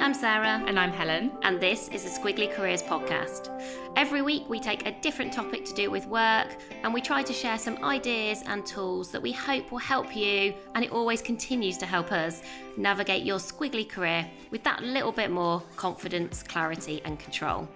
I'm Sarah. And I'm Helen. And this is the Squiggly Careers Podcast. Every week we take a different topic to do with work and we try to share some ideas and tools that we hope will help you, and it always continues to help us navigate your squiggly career with that little bit more confidence, clarity, and control.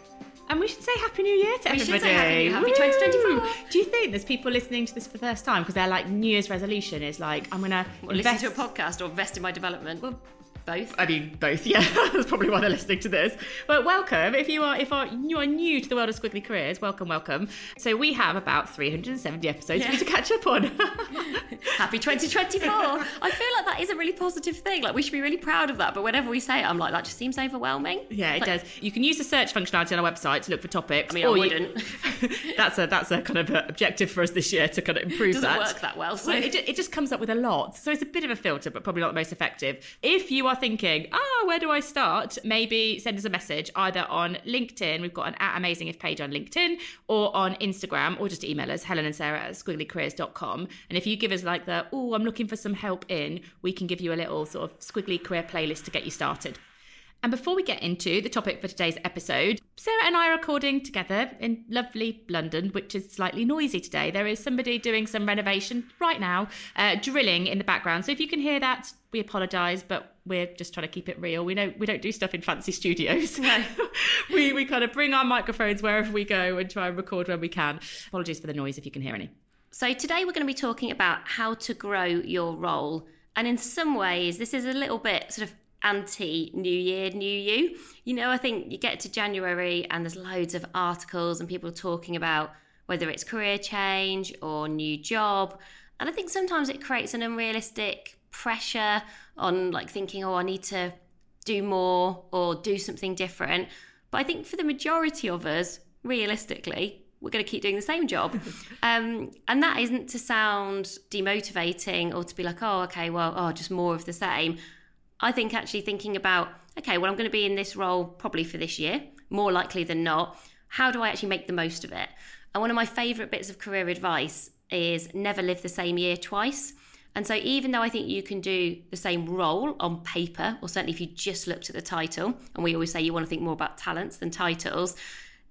And we should say Happy New Year to We everybody. Happy Happy 2024. Do you think there's people listening to this for the first time because their like New Year's resolution is like I'm gonna invest listen to a podcast or invest in my development. Well, both. I mean, both. Yeah, that's probably why they're listening to this. But welcome, if you are if are, you are new to the world of squiggly careers, welcome, welcome. So we have about 370 episodes for you to catch up on. Happy 2024. I feel like that is a really positive thing. Like we should be really proud of that. But whenever we say it, I'm like, that just seems overwhelming. yeah, it Like, does. You can use the search functionality on our website to look for topics. I mean, I or you- wouldn't. that's a that's a kind of a objective for us this year to kind of improve Doesn't that. work that well, so- Well, it, it just comes up with a lot, so it's a bit of a filter, but probably not the most effective. If you are thinking, ah, where do I start? Maybe send us a message either on LinkedIn. We've got an at amazing if page on LinkedIn, or on Instagram, or just email us Helen and Sarah at squigglycareers.com. And if you give us like the oh, I'm looking for some help in, we can give you a little sort of squiggly career playlist to get you started. And before we get into the topic for today's episode, Sarah and I are recording together in lovely London, which is slightly noisy today. There is somebody doing some renovation right now, uh, drilling in the background. So if you can hear that, we apologise, but we're just trying to keep it real. We know we don't do stuff in fancy studios. we we kind of bring our microphones wherever we go and try and record when we can. Apologies for the noise if you can hear any. So, today we're going to be talking about how to grow your role. And in some ways, this is a little bit sort of anti New Year, New You. You know, I think you get to January and there's loads of articles and people talking about whether it's career change or new job. And I think sometimes it creates an unrealistic pressure on like thinking, oh, I need to do more or do something different. But I think for the majority of us, realistically, we're going to keep doing the same job. um, and that isn't to sound demotivating or to be like, oh, okay, well, oh, just more of the same. I think actually thinking about, okay, well, I'm going to be in this role probably for this year, more likely than not. How do I actually make the most of it? And one of my favourite bits of career advice is never live the same year twice. And so, even though I think you can do the same role on paper, or certainly if you just looked at the title, and we always say you want to think more about talents than titles,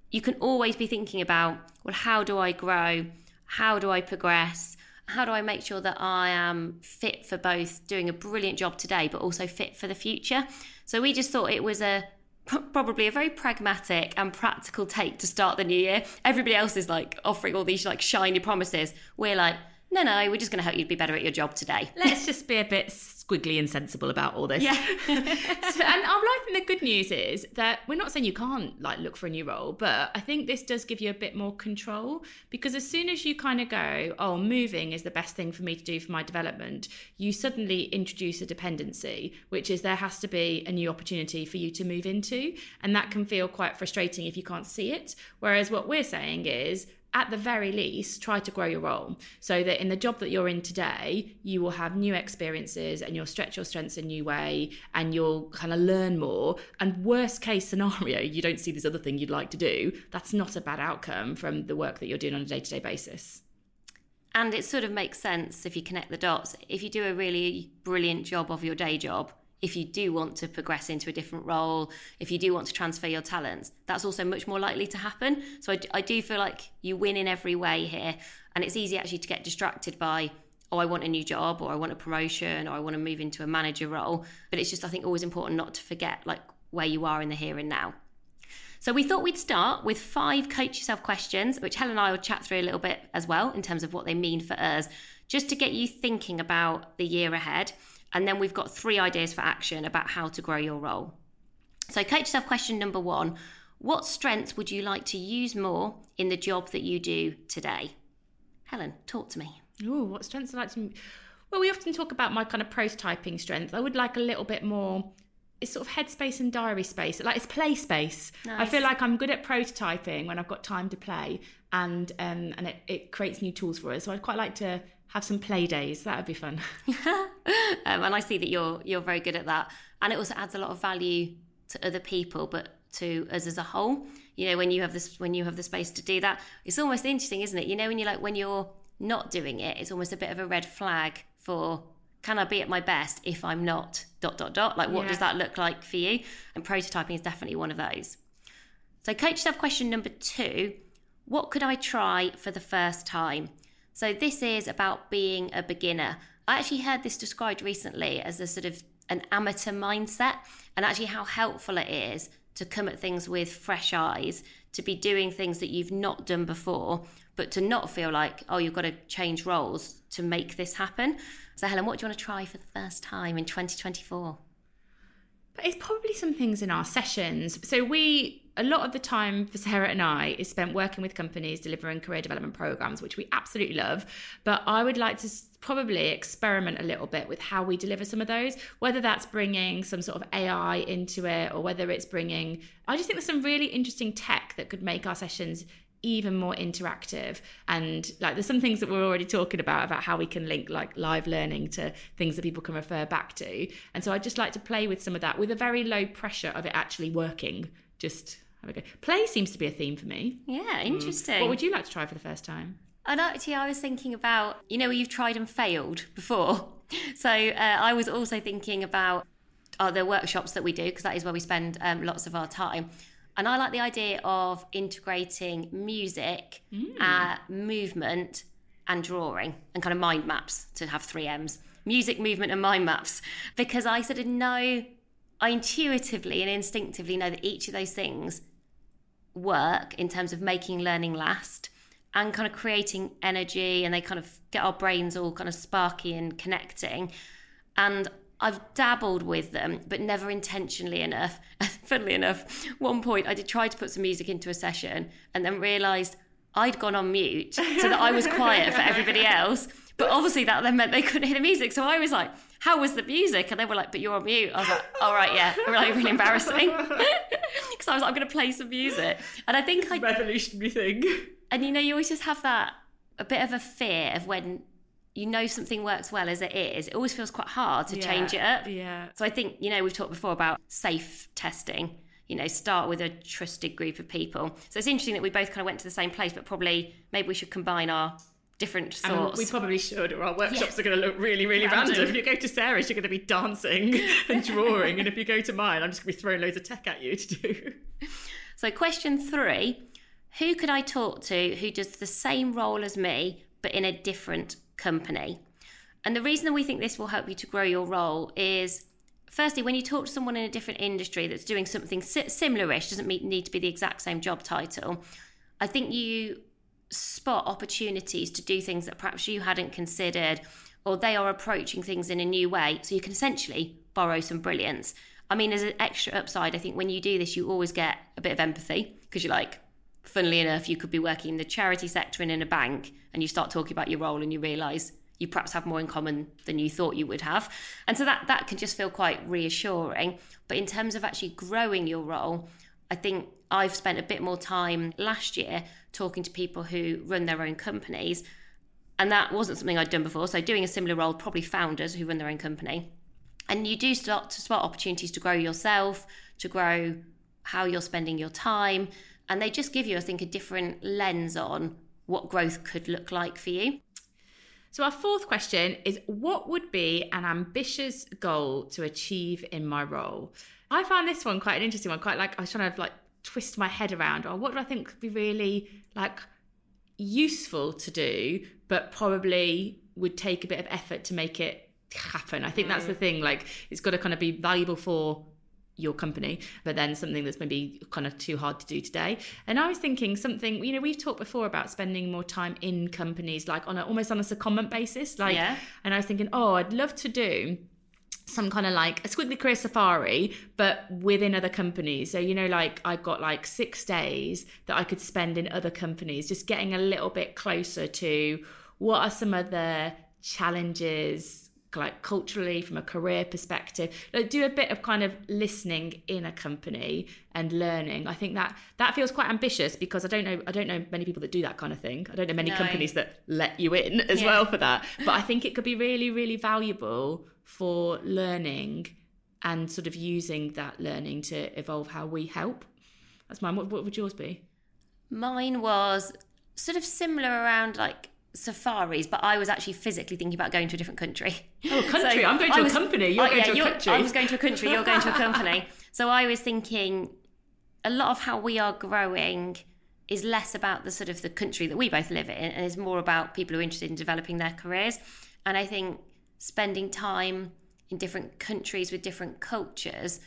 you can always be thinking about, well, how do I grow? How do I progress? How do I make sure that I am fit for both doing a brilliant job today, but also fit for the future? So, we just thought it was a probably a very pragmatic and practical take to start the new year. Everybody else is like offering all these like shiny promises. We're like, no, no, we're just going to help you be better at your job today. Let's just be a bit squiggly and sensible about all this. Yeah. So- and I think the good news is that we're not saying you can't like look for a new role, but I think this does give you a bit more control because as soon as you kind of go, oh, moving is the best thing for me to do for my development, you suddenly introduce a dependency, which is there has to be a new opportunity for you to move into, and that can feel quite frustrating if you can't see it. Whereas what we're saying is at the very least, try to grow your role so that in the job that you're in today, you will have new experiences and you'll stretch your strengths in a new way and you'll kind of learn more. And worst case scenario, you don't see this other thing you'd like to do. That's not a bad outcome from the work that you're doing on a day to day basis. And it sort of makes sense if you connect the dots. If you do a really brilliant job of your day job, if you do want to progress into a different role, if you do want to transfer your talents, that's also much more likely to happen. So I, I do feel like you win in every way here. And it's easy actually to get distracted by, oh, I want a new job or I want a promotion or I want to move into a manager role. But it's just, I think, always important not to forget like where you are in the here and now. So we thought we'd start with five coach yourself questions, which Helen and I will chat through a little bit as well in terms of what they mean for us, just to get you thinking about the year ahead. And then we've got three ideas for action about how to grow your role. So, coach yourself question number one What strengths would you like to use more in the job that you do today? Helen, talk to me. Oh, what strengths I like to. Well, we often talk about my kind of prototyping strength. I would like a little bit more. It's sort of headspace and diary space. Like it's play space. I feel like I'm good at prototyping when I've got time to play, and um, and it, it creates new tools for us. So I'd quite like to have some play days. That would be fun. um, and I see that you're you're very good at that, and it also adds a lot of value to other people, but to us as a whole. You know, when you have this when you have the space to do that, it's almost interesting, isn't it? You know, when you like when you're not doing it, it's almost a bit of a red flag for can I be at my best if I'm not dot dot dot? Like what Yeah. does that look like for you? And prototyping is definitely one of those. So coach self question number two, what could I try for the first time? So this is about being a beginner. I actually heard this described recently as a sort of an amateur mindset and actually how helpful it is to come at things with fresh eyes, to be doing things that you've not done before, but to not feel like, oh, you've got to change roles to make this happen. So Helen, what do you want to try for the first time in 2024? But it's probably some things in our sessions. So we, a lot of the time for Sarah and I is spent working with companies delivering career development programs, which we absolutely love. But I would like to probably experiment a little bit with how we deliver some of those, whether that's bringing some sort of AI into it or whether it's bringing, I just think there's some really interesting tech that could make our sessions even more interactive. And like there's some things that we're already talking about about how we can link like live learning to things that people can refer back to. And so i'd just like to play with some of that with a very low pressure of it actually working just have a go play seems to be a theme for me Yeah, interesting. what would you like to try for the first time And actually, I was thinking about, you know, you've tried and failed before. So uh, I was also thinking about the workshops that we do, because that is where we spend um, lots of our time. And I like the idea of integrating music, uh, movement, and drawing, and kind of mind maps to have three M's music, movement, and mind maps. Because I sort of know, I intuitively and instinctively know that each of those things work in terms of making learning last and kind of creating energy and they kind of get our brains all kind of sparky and connecting and I've dabbled with them, but never intentionally enough. Funnily enough, one point I did try to put some music into a session and then realised I'd gone on mute so that I was quiet for everybody else. But obviously that then meant they couldn't hear the music. So I was like, how was the music? And they were like, but you're on mute. I was like, all right, yeah. Really, really embarrassing. Because I was like, I'm going to play some music. And I think I revolutionary thing and you know, you always just have that a bit of a fear of when you know something works well as it is. It always feels quite hard to change it up. yeah So I think, you know, we've talked before about safe testing. You know, start with a trusted group of people. So it's interesting that we both kind of went to the same place, but probably maybe we should combine our different I mean, we probably should, or our workshops Yeah. are going to look really, really Random. random. If you go to Sarah's, you're going to be dancing and drawing, and if you go to mine, I'm just going to be throwing loads of tech at you to do. So, question three Who could I talk to who does the same role as me, but in a different company? And the reason that we think this will help you to grow your role is firstly, when you talk to someone in a different industry that's doing something si- similar-ish, doesn't need to be the exact same job title, I think you spot opportunities to do things that perhaps you hadn't considered, or they are approaching things in a new way. So you can essentially borrow some brilliance. I mean, as an extra upside, I think when you do this, you always get a bit of empathy because you're like, funnily enough, you could be working in the charity sector and in a bank, and you start talking about your role and you realise you perhaps have more in common than you thought you would have. And so that that can just feel quite reassuring. But in terms of actually growing your role, I think I've spent a bit more time last year talking to people who run their own companies. And that wasn't something I'd done before. So doing a similar role, probably founders who run their own company. And you do start to spot opportunities to grow yourself, to grow how you're spending your time. And they just give you, I think, a different lens on what growth could look like for you. So, our fourth question is What would be an ambitious goal to achieve in my role? I found this one quite an interesting one. Quite like I was trying to like twist my head around. Or what do I think would be really like useful to do, but probably would take a bit of effort to make it happen. I think that's the mm. thing. Like it's got to kind of be valuable for your company, but then something that's maybe kind of too hard to do today. And I was thinking something, you know, we've talked before about spending more time in companies, like on a, almost on a secondment basis. Like, Yeah. and I was thinking, oh, I'd love to do some kind of like a squiggly career safari, but within other companies. So, you know, like I've got like six days that I could spend in other companies, just getting a little bit closer to what are some other challenges, like culturally from a career perspective. Like do a bit of kind of listening in a company and learning. I think that that feels quite ambitious because I don't know I don't know many people that do that kind of thing. I don't know many No. companies that let you in as Yeah. well for that. But I think it could be really, really valuable for learning and sort of using that learning to evolve how we help. That's mine. What, what would yours be? Mine was sort of similar around like safaris, but I was actually physically thinking about going to a different country. Oh, country. I'm going to I a was- company. You're going yeah, to a country. I was going to a country. You're going to a company. So I was thinking a lot of how we are growing is less about the sort of the country that we both live in and is more about people who are interested in developing their careers. And I think spending time in different countries with different cultures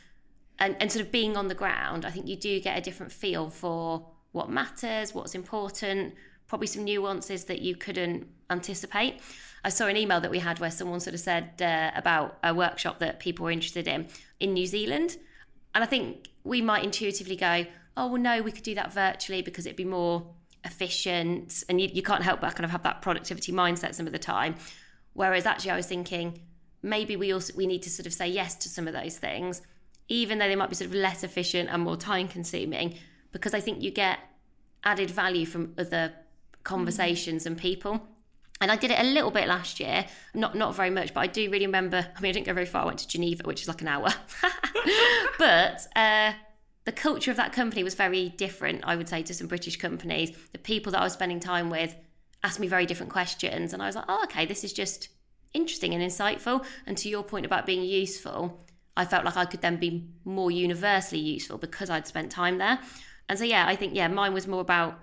and, and sort of being on the ground, I think you do get a different feel for what matters, what's important, probably some nuances that you couldn't anticipate. I saw an email that we had where someone sort of said uh, about a workshop that people were interested in in New Zealand. And I think we might intuitively go, oh, well, no, we could do that virtually because it'd be more efficient. And you, you can't help but kind of have that productivity mindset some of the time. Whereas actually, I was thinking maybe we also we need to sort of say yes to some of those things, even though they might be sort of less efficient and more time consuming, because I think you get added value from other conversations and people. And I did it a little bit last year, not not very much, but I do really remember. I mean, I didn't go very far. I went to Geneva, which is like an hour, but uh, the culture of that company was very different. I would say to some British companies, the people that I was spending time with asked me very different questions, and I was like, oh, okay, this is just interesting and insightful. And to your point about being useful, I felt like I could then be more universally useful because I'd spent time there. And so, yeah, I think yeah, mine was more about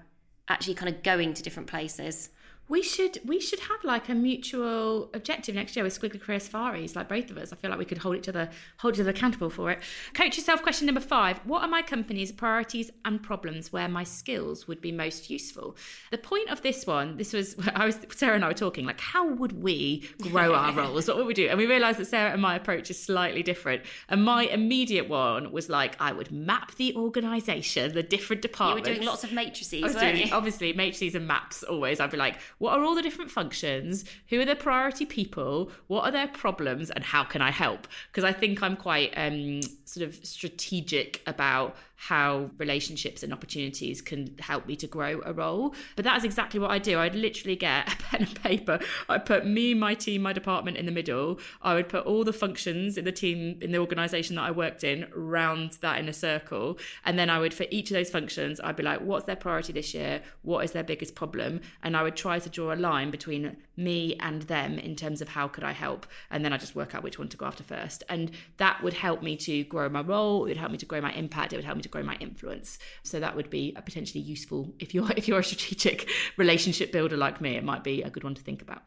actually kind of going to different places. We should we should have like a mutual objective next year with Squiggly Career Safaris, like both of us. I feel like we could hold each other hold each other accountable for it. Coach yourself question number five. What are my company's priorities and problems where my skills would be most useful? The point of this one, this was I was Sarah and I were talking, like how would we grow our roles? What would we do? And we realised that Sarah and my approach is slightly different. And my immediate one was like I would map the organisation, the different departments. You were doing lots of matrices, I was weren't doing, you? obviously matrices and maps always. I'd be like, what are all the different functions? Who are the priority people? What are their problems? And how can I help? Because I think I'm quite um, sort of strategic about how relationships and opportunities can help me to grow a role. But that's exactly what I do. I'd literally get a pen and paper. I'd put me, my team, my department in the middle. I would put all the functions in the team, in the organisation that I worked in, round that in a circle. And then I would, for each of those functions, I'd be like, what's their priority this year? What is their biggest problem? And I would try to draw a line between me and them in terms of how could I help. And then I just work out which one to go after first. And that would help me to grow my role. It would help me to grow my impact. It would help me to grow my influence. So that would be a potentially useful if you're if you're a strategic relationship builder like me. It might be a good one to think about.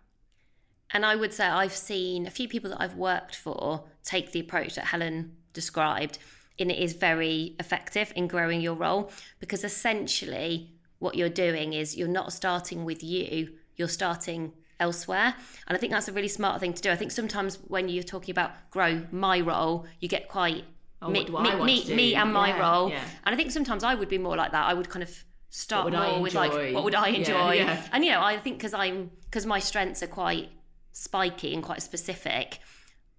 And I would say I've seen a few people that I've worked for take the approach that Helen described, and it is very effective in growing your role because essentially what you're doing is you're not starting with you, you're starting elsewhere. And I think that's a really smart thing to do. I think sometimes when you're talking about grow my role, you get quite Oh, me, what do I me, me, me and my Yeah, role. yeah. And I think sometimes I would be more like that. I would kind of start more with like what would I enjoy? yeah. And you know, I think because I'm because my strengths are quite spiky and quite specific,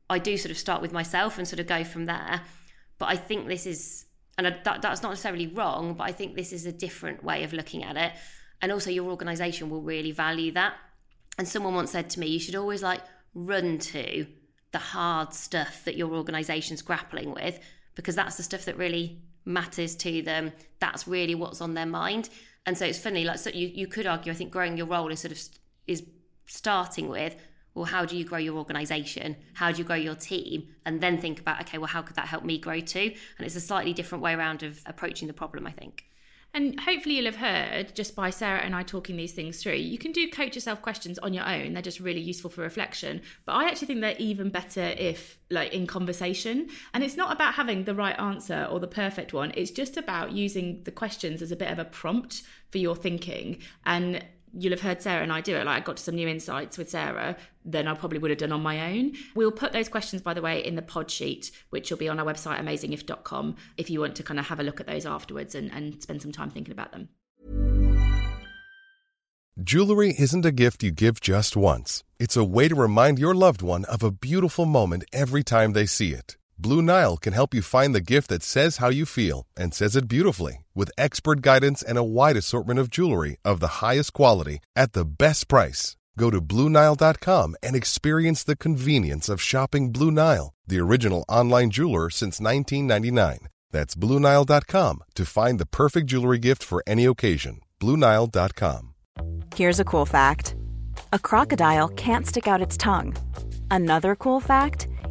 I do sort of start with myself and sort of go from there. But I think this is, and I, that, that's not necessarily wrong, but I think this is a different way of looking at it. And also, your organisation will really value that. And someone once said to me, you should always like run to the hard stuff that your organisation's grappling with, because that's the stuff that really matters to them. That's really what's on their mind. And so it's funny, like so you, you could argue, I think growing your role is sort of is starting with, well, how do you grow your organisation? How do you grow your team? And then think about, okay, well, how could that help me grow too? And it's a slightly different way around of approaching the problem, I think. And hopefully, you'll have heard just by Sarah and I talking these things through, you can do coach yourself questions on your own. They're just really useful for reflection. But I actually think they're even better if, like, in conversation. And it's not about having the right answer or the perfect one, it's just about using the questions as a bit of a prompt for your thinking. And you'll have heard Sarah and I do it. Like I got to some new insights with Sarah than I probably would have done on my own. We'll put those questions, by the way, in the pod sheet, which will be on our website, amazingif.com, if you want to kind of have a look at those afterwards and, and spend some time thinking about them. Jewelry isn't a gift you give just once. It's a way to remind your loved one of a beautiful moment every time they see it. Blue Nile can help you find the gift that says how you feel and says it beautifully with expert guidance and a wide assortment of jewelry of the highest quality at the best price. Go to BlueNile.com and experience the convenience of shopping Blue Nile, the original online jeweler since 1999. That's BlueNile.com to find the perfect jewelry gift for any occasion. BlueNile.com. Here's a cool fact a crocodile can't stick out its tongue. Another cool fact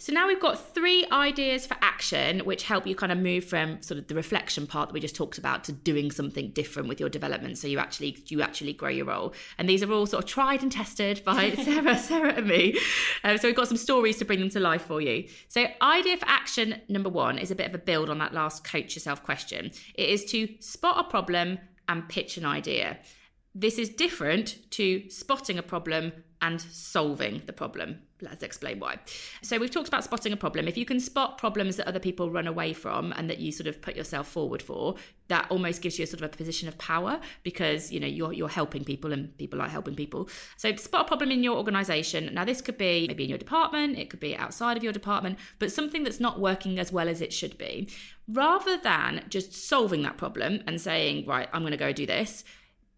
So now we've got three ideas for action, which help you kind of move from sort of the reflection part that we just talked about to doing something different with your development. So you actually you actually grow your role. And these are all sort of tried and tested by Sarah, Sarah and me. Um, so we've got some stories to bring them to life for you. So idea for action number one is a bit of a build on that last coach yourself question. It is to spot a problem and pitch an idea. This is different to spotting a problem and solving the problem. Let's explain why. So, we've talked about spotting a problem. If you can spot problems that other people run away from and that you sort of put yourself forward for, that almost gives you a sort of a position of power because you know you're you're helping people and people like helping people. So, spot a problem in your organization. Now, this could be maybe in your department, it could be outside of your department, but something that's not working as well as it should be. Rather than just solving that problem and saying, right, I'm going to go do this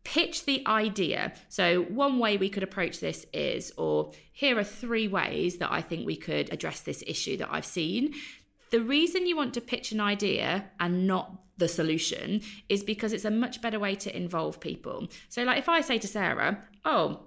pitch the idea. So, one way we could approach this is, or here are three ways that I think we could address this issue that I've seen. The reason you want to pitch an idea and not the solution is because it's a much better way to involve people. So, like if I say to Sarah, Oh,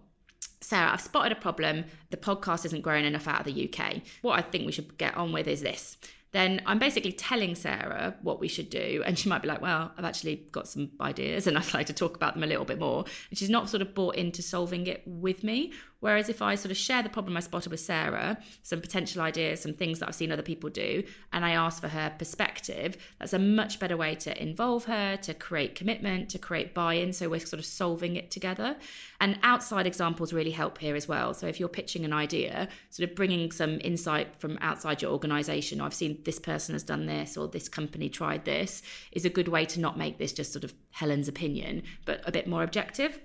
Sarah, I've spotted a problem. The podcast isn't growing enough out of the UK. What I think we should get on with is this then I'm basically telling Sarah what we should do. And she might be like, well, I've actually got some ideas and I'd like to talk about them a little bit more. And she's not sort of bought into solving it with me. Whereas if I sort of share the problem I spotted with Sarah, some potential ideas, some things that I've seen other people do, and I ask for her perspective, that's a much better way to involve her, to create commitment, to create buy in. So we're sort of solving it together. And outside examples really help here as well. So if you're pitching an idea, sort of bringing some insight from outside your organization, oh, I've seen this person has done this or this company tried this, is a good way to not make this just sort of Helen's opinion, but a bit more objective.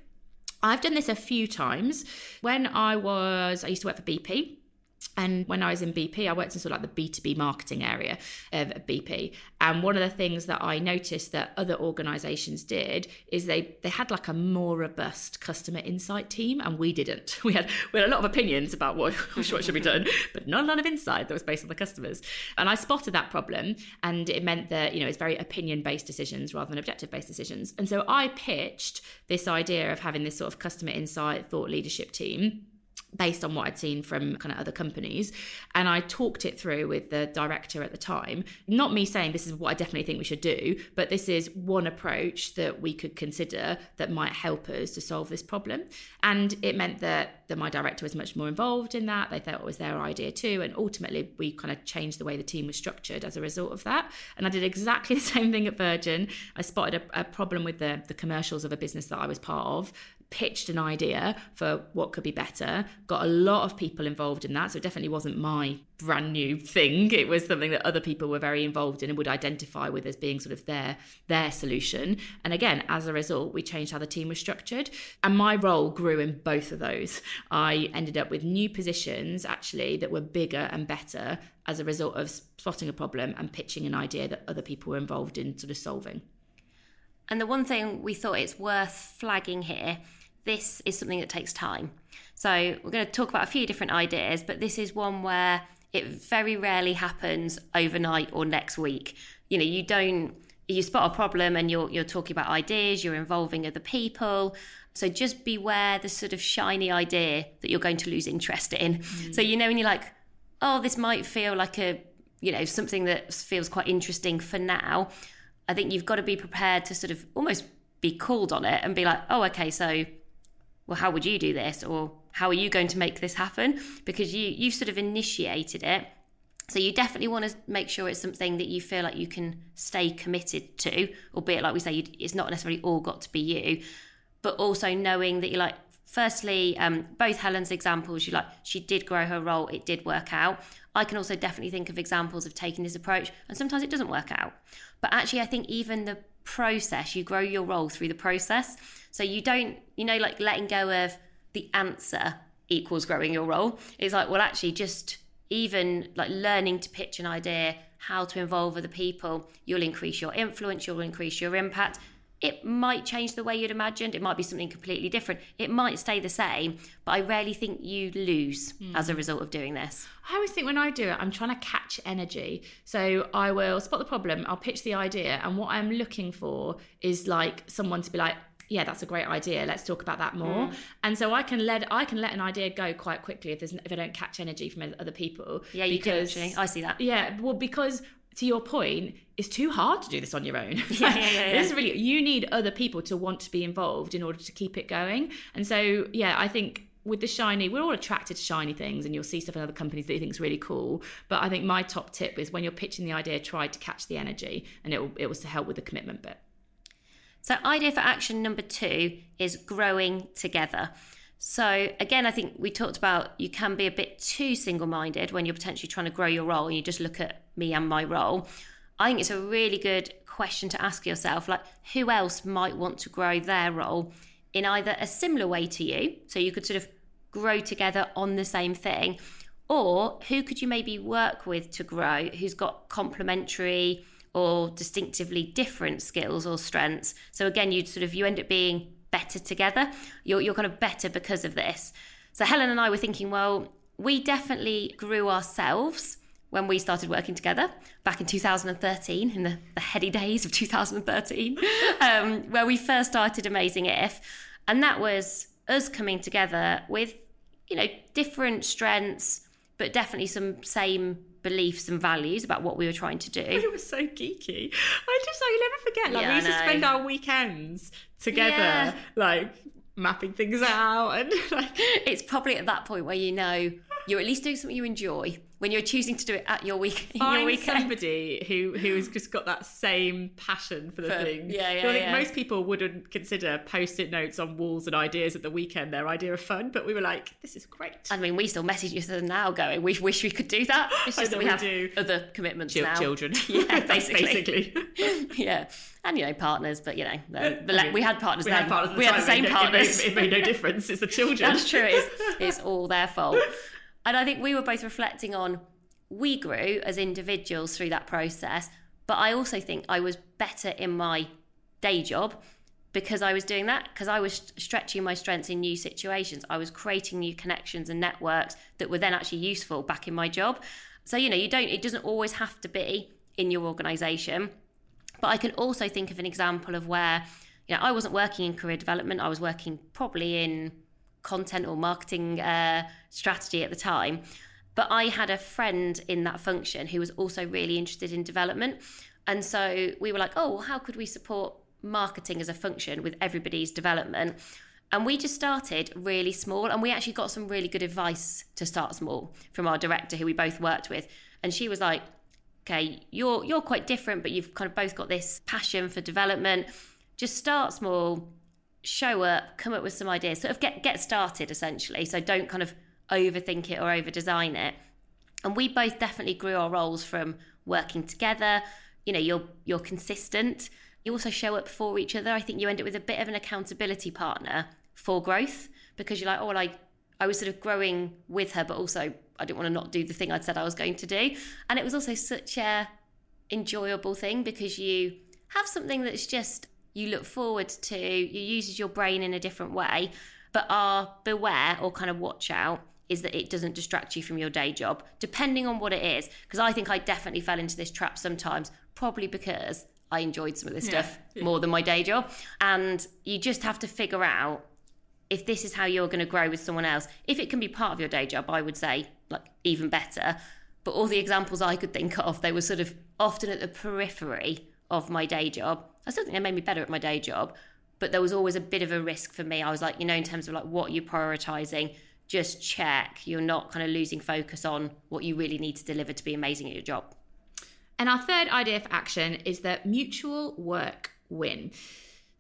I've done this a few times. When I was, I used to work for BP and when I was in BP, I worked in sort of like the B2B marketing area of BP. And one of the things that I noticed that other organizations did is they they had like a more robust customer insight team, and we didn't. We had we had a lot of opinions about what, what should be done, but not a lot of insight that was based on the customers. And I spotted that problem, and it meant that you know it's very opinion based decisions rather than objective based decisions. And so I pitched this idea of having this sort of customer insight thought leadership team based on what I'd seen from kind of other companies. And I talked it through with the director at the time. Not me saying this is what I definitely think we should do, but this is one approach that we could consider that might help us to solve this problem. And it meant that, that my director was much more involved in that. They thought it was their idea too. And ultimately, we kind of changed the way the team was structured as a result of that. And I did exactly the same thing at Virgin. I spotted a, a problem with the, the commercials of a business that I was part of pitched an idea for what could be better, got a lot of people involved in that. So it definitely wasn't my brand new thing. It was something that other people were very involved in and would identify with as being sort of their their solution. And again, as a result, we changed how the team was structured. And my role grew in both of those. I ended up with new positions actually that were bigger and better as a result of spotting a problem and pitching an idea that other people were involved in sort of solving. And the one thing we thought it's worth flagging here this is something that takes time. So we're going to talk about a few different ideas, but this is one where it very rarely happens overnight or next week. You know, you don't you spot a problem and you're you're talking about ideas, you're involving other people. So just beware the sort of shiny idea that you're going to lose interest in. Mm. So you know when you're like, oh, this might feel like a you know something that feels quite interesting for now. I think you've got to be prepared to sort of almost be called on it and be like, oh, okay, so well, how would you do this? Or how are you going to make this happen? Because you, you've sort of initiated it. So you definitely want to make sure it's something that you feel like you can stay committed to, albeit like we say, it's not necessarily all got to be you, but also knowing that you're like, firstly, um, both Helen's examples, you like, she did grow her role, it did work out. I can also definitely think of examples of taking this approach, and sometimes it doesn't work out. But actually, I think even the process, you grow your role through the process. So you don't, you know, like letting go of the answer equals growing your role. It's like, well, actually, just even like learning to pitch an idea, how to involve other people, you'll increase your influence, you'll increase your impact. It might change the way you'd imagined. It might be something completely different. It might stay the same, but I rarely think you lose mm. as a result of doing this. I always think when I do it, I'm trying to catch energy. So I will spot the problem, I'll pitch the idea, and what I'm looking for is like someone to be like, yeah, that's a great idea. Let's talk about that more. Mm. And so I can let I can let an idea go quite quickly if there's if I don't catch energy from other people. Yeah, you because, actually. I see that. Yeah, well, because to your point, it's too hard to do this on your own. Yeah, yeah, yeah, this is really you need other people to want to be involved in order to keep it going. And so, yeah, I think with the shiny, we're all attracted to shiny things, and you'll see stuff in other companies that you think is really cool. But I think my top tip is when you're pitching the idea, try to catch the energy, and it it was to help with the commitment bit. So, idea for action number two is growing together. So, again, I think we talked about you can be a bit too single minded when you're potentially trying to grow your role and you just look at me and my role. I think it's a really good question to ask yourself like, who else might want to grow their role in either a similar way to you? So, you could sort of grow together on the same thing, or who could you maybe work with to grow who's got complementary or distinctively different skills or strengths. So again, you sort of you end up being better together. You're you're kind of better because of this. So Helen and I were thinking, well, we definitely grew ourselves when we started working together back in 2013, in the, the heady days of 2013, um, where we first started Amazing If. And that was us coming together with, you know, different strengths, but definitely some same beliefs and values about what we were trying to do. It was so geeky. I just like never forget. Like yeah, we used to spend our weekends together, yeah. like mapping things out, and like it's probably at that point where you know you're at least doing something you enjoy when you're choosing to do it at your week Find your weekend. somebody who who's just got that same passion for the for, thing. Yeah, yeah. I think yeah. most people wouldn't consider post-it notes on walls and ideas at the weekend their idea of fun, but we were like, this is great. I mean, we still message each other now, going, we wish we could do that. It's just that we, we have do. other commitments Ch- now. Children, yeah, basically. basically. yeah, and you know, partners, but you know, the, uh, the, I mean, we had partners. We then. had partners. we had the same partners. It made, it made no difference. It's the children. That's true. It's, it's all their fault. And I think we were both reflecting on we grew as individuals through that process, but I also think I was better in my day job because I was doing that, because I was stretching my strengths in new situations. I was creating new connections and networks that were then actually useful back in my job. So, you know, you don't, it doesn't always have to be in your organization. But I can also think of an example of where, you know, I wasn't working in career development, I was working probably in content or marketing uh, strategy at the time. But I had a friend in that function who was also really interested in development. And so we were like, oh, how could we support marketing as a function with everybody's development? And we just started really small. And we actually got some really good advice to start small from our director, who we both worked with. And she was like, okay, you're you're quite different, but you've kind of both got this passion for development. Just start small, show up, come up with some ideas, sort of get get started essentially. So don't kind of overthink it or over design it. And we both definitely grew our roles from working together. You know, you're you're consistent. You also show up for each other. I think you end up with a bit of an accountability partner for growth because you're like, oh, well, I I was sort of growing with her, but also I didn't want to not do the thing I'd said I was going to do. And it was also such a enjoyable thing because you have something that's just you look forward to, you uses your brain in a different way, but are beware or kind of watch out is that it doesn't distract you from your day job, depending on what it is. Because I think I definitely fell into this trap sometimes, probably because I enjoyed some of this stuff yeah. more than my day job. And you just have to figure out if this is how you're going to grow with someone else. If it can be part of your day job, I would say, like, even better. But all the examples I could think of, they were sort of often at the periphery of my day job. I still think they made me better at my day job, but there was always a bit of a risk for me. I was like, you know, in terms of like what you're prioritizing, just check you're not kind of losing focus on what you really need to deliver to be amazing at your job. And our third idea for action is that mutual work win.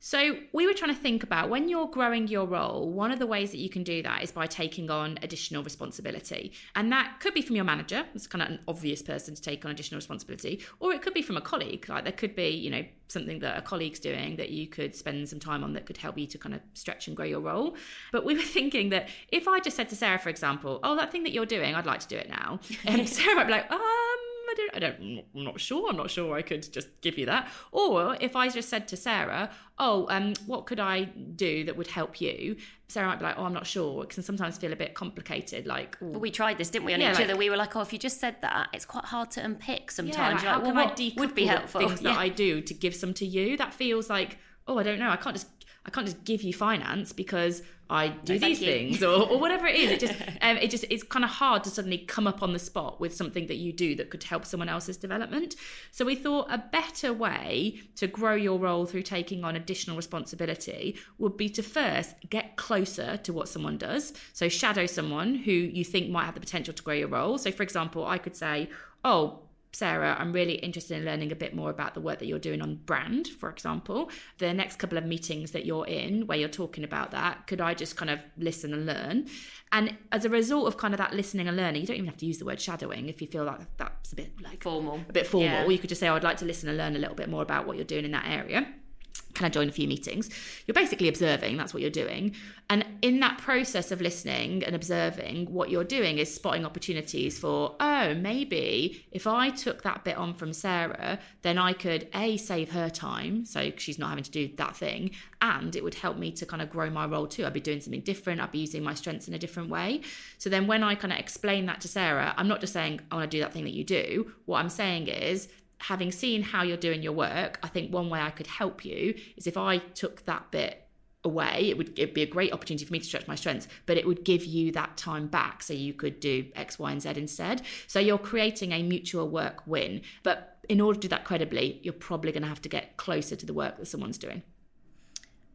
So, we were trying to think about when you're growing your role, one of the ways that you can do that is by taking on additional responsibility. And that could be from your manager, it's kind of an obvious person to take on additional responsibility, or it could be from a colleague. Like there could be, you know, something that a colleague's doing that you could spend some time on that could help you to kind of stretch and grow your role. But we were thinking that if I just said to Sarah, for example, oh, that thing that you're doing, I'd like to do it now. And Sarah might be like, um, I don't, I don't, I'm not sure. I'm not sure I could just give you that. Or if I just said to Sarah, oh, um, what could I do that would help you? Sarah might be like, oh, I'm not sure. It can sometimes feel a bit complicated. Like, ooh. but we tried this, didn't we, on yeah, each like, other? We were like, oh, if you just said that, it's quite hard to unpick sometimes. Yeah, like, how like, well, can I would be helpful? Things yeah. that I do to give some to you. That feels like, oh, I don't know. I can't just I can't just give you finance because I do no, these things or, or whatever it is. It just um, it just it's kind of hard to suddenly come up on the spot with something that you do that could help someone else's development. So we thought a better way to grow your role through taking on additional responsibility would be to first get closer to what someone does. So shadow someone who you think might have the potential to grow your role. So for example, I could say, "Oh, Sarah, I'm really interested in learning a bit more about the work that you're doing on brand, for example. The next couple of meetings that you're in where you're talking about that, could I just kind of listen and learn? And as a result of kind of that listening and learning, you don't even have to use the word shadowing if you feel like that's a bit like formal. A bit formal. Yeah. You could just say, oh, I'd like to listen and learn a little bit more about what you're doing in that area can I join a few meetings? You're basically observing, that's what you're doing. And in that process of listening and observing, what you're doing is spotting opportunities for, oh, maybe if I took that bit on from Sarah, then I could A, save her time, so she's not having to do that thing, and it would help me to kind of grow my role too. I'd be doing something different, I'd be using my strengths in a different way. So then when I kind of explain that to Sarah, I'm not just saying, I want to do that thing that you do. What I'm saying is, having seen how you're doing your work, I think one way I could help you is if I took that bit away, it would it'd be a great opportunity for me to stretch my strengths, but it would give you that time back so you could do X, Y, and Z instead. So you're creating a mutual work win. But in order to do that credibly, you're probably going to have to get closer to the work that someone's doing.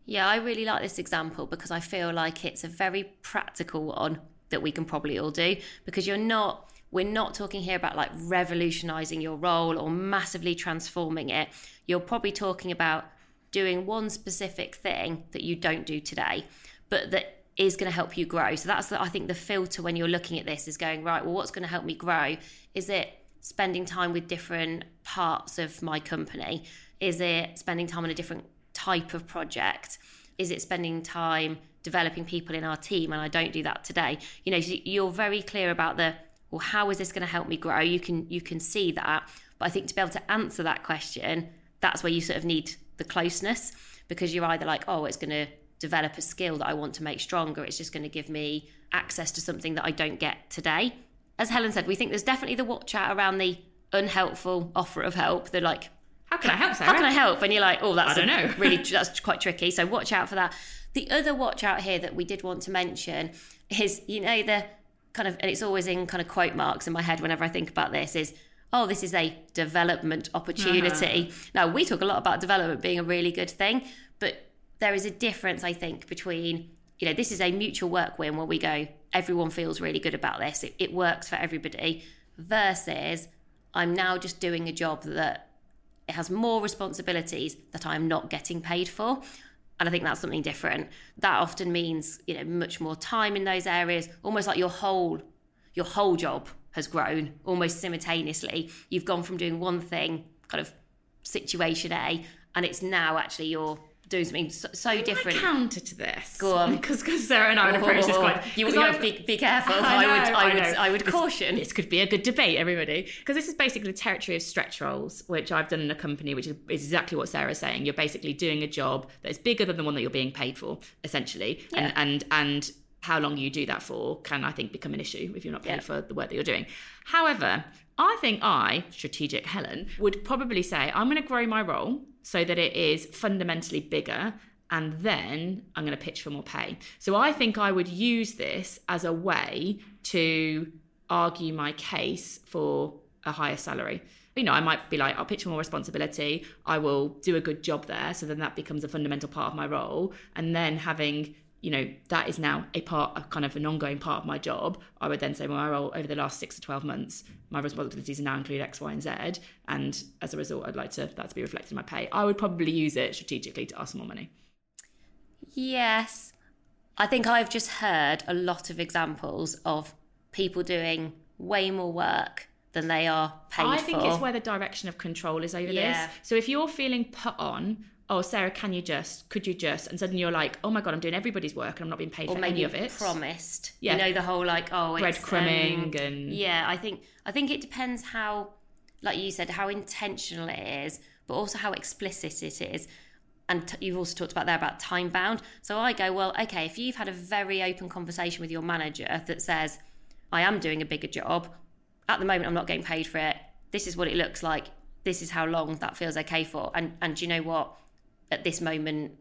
Yeah, I really like this example because I feel like it's a very practical one that we can probably all do because you're not we're not talking here about like revolutionizing your role or massively transforming it. You're probably talking about doing one specific thing that you don't do today, but that is going to help you grow. So that's the, I think the filter when you're looking at this is going right. Well, what's going to help me grow? Is it spending time with different parts of my company? Is it spending time on a different type of project? Is it spending time developing people in our team? And I don't do that today. You know, you're very clear about the well how is this going to help me grow you can you can see that but i think to be able to answer that question that's where you sort of need the closeness because you're either like oh it's going to develop a skill that i want to make stronger it's just going to give me access to something that i don't get today as helen said we think there's definitely the watch out around the unhelpful offer of help they're like how can I help, Sarah? How can I help? And you're like, oh, that's I don't know. really that's quite tricky. So watch out for that. The other watch out here that we did want to mention is, you know, the kind of, and it's always in kind of quote marks in my head whenever I think about this, is, oh, this is a development opportunity. Uh-huh. Now, we talk a lot about development being a really good thing, but there is a difference, I think, between, you know, this is a mutual work win where we go, everyone feels really good about this, it, it works for everybody, versus I'm now just doing a job that it has more responsibilities that I'm not getting paid for. And I think that's something different. That often means, you know, much more time in those areas, almost like your whole your whole job has grown almost simultaneously. You've gone from doing one thing, kind of situation A, and it's now actually your doing something so, so different. counter to this. Go on, because Sarah and I would approach this quite. You, you have to be, be careful. I, know, I, would, I, I would, I would caution. This could be a good debate, everybody, because this is basically the territory of stretch roles, which I've done in a company, which is, is exactly what Sarah's saying. You're basically doing a job that is bigger than the one that you're being paid for, essentially, yeah. and and and how long you do that for can I think become an issue if you're not paid yeah. for the work that you're doing. However, I think I, strategic Helen, would probably say I'm going to grow my role so that it is fundamentally bigger and then I'm going to pitch for more pay. So I think I would use this as a way to argue my case for a higher salary. You know, I might be like, I'll pitch for more responsibility. I will do a good job there. So then that becomes a fundamental part of my role. And then having you know, that is now a part, a kind of an ongoing part of my job. I would then say, well, my role over the last six to 12 months, my responsibilities now include X, Y, and Z. And as a result, I'd like to that to be reflected in my pay. I would probably use it strategically to ask for more money. Yes. I think I've just heard a lot of examples of people doing way more work than they are paid I think for. it's where the direction of control is over yeah. this. So if you're feeling put on oh sarah can you just could you just and suddenly you're like oh my god i'm doing everybody's work and i'm not being paid or for any of it. promised. Yeah. you know the whole like oh it's breadcrumbing um, and yeah i think i think it depends how like you said how intentional it is but also how explicit it is. And t- you've also talked about there about time bound. So i go well okay if you've had a very open conversation with your manager that says i am doing a bigger job. At the moment i'm not getting paid for it. This is what it looks like. This is how long that feels okay for and and do you know what at this moment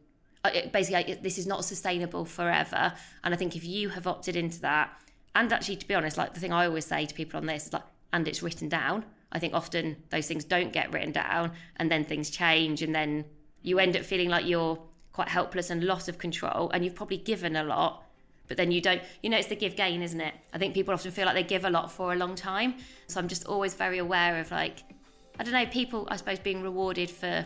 basically this is not sustainable forever. And i think if you have opted into that and actually to be honest like the thing i always say to people on this is like and it's written down. I think often those things don't get written down and then things change and then you end up feeling like you're quite helpless and loss of control and you've probably given a lot but then you don't you know it's the give gain isn't it? I think people often feel like they give a lot for a long time. So i'm just always very aware of like i don't know people i suppose being rewarded for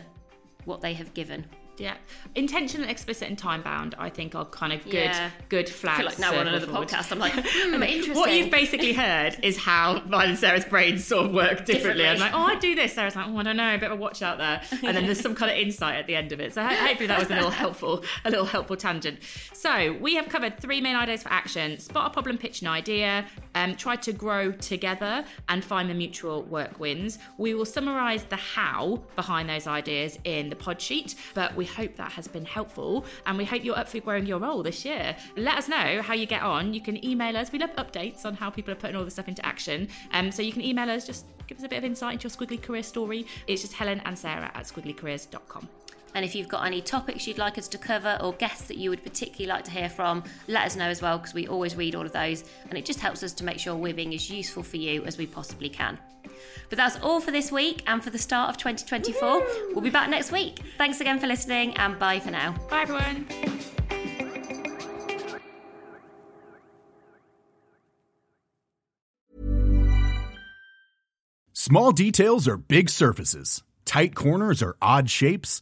what they have given. Yeah, intentional, explicit, and time bound. I think are kind of good, yeah. good flags. I feel like now on another forward. podcast. I'm like, hmm, interesting. What you've basically heard is how mine and Sarah's brains sort of work differently. differently. I'm like, oh, I do this. Sarah's like, oh, I don't know, a bit of a watch out there. And then there's some kind of insight at the end of it. So hopefully that was a little helpful, a little helpful tangent. So we have covered three main ideas for action: spot a problem, pitch an idea, um, try to grow together, and find the mutual work wins. We will summarise the how behind those ideas in the pod sheet, but we hope that has been helpful and we hope you're up for growing your role this year. Let us know how you get on. You can email us. We love updates on how people are putting all this stuff into action. Um, so you can email us, just give us a bit of insight into your squiggly career story. It's just Helen and Sarah at squigglycareers.com. And if you've got any topics you'd like us to cover or guests that you would particularly like to hear from, let us know as well because we always read all of those and it just helps us to make sure we're being as useful for you as we possibly can. But that's all for this week and for the start of 2024. Woo-hoo! We'll be back next week. Thanks again for listening and bye for now. Bye, everyone. Small details are big surfaces, tight corners are odd shapes,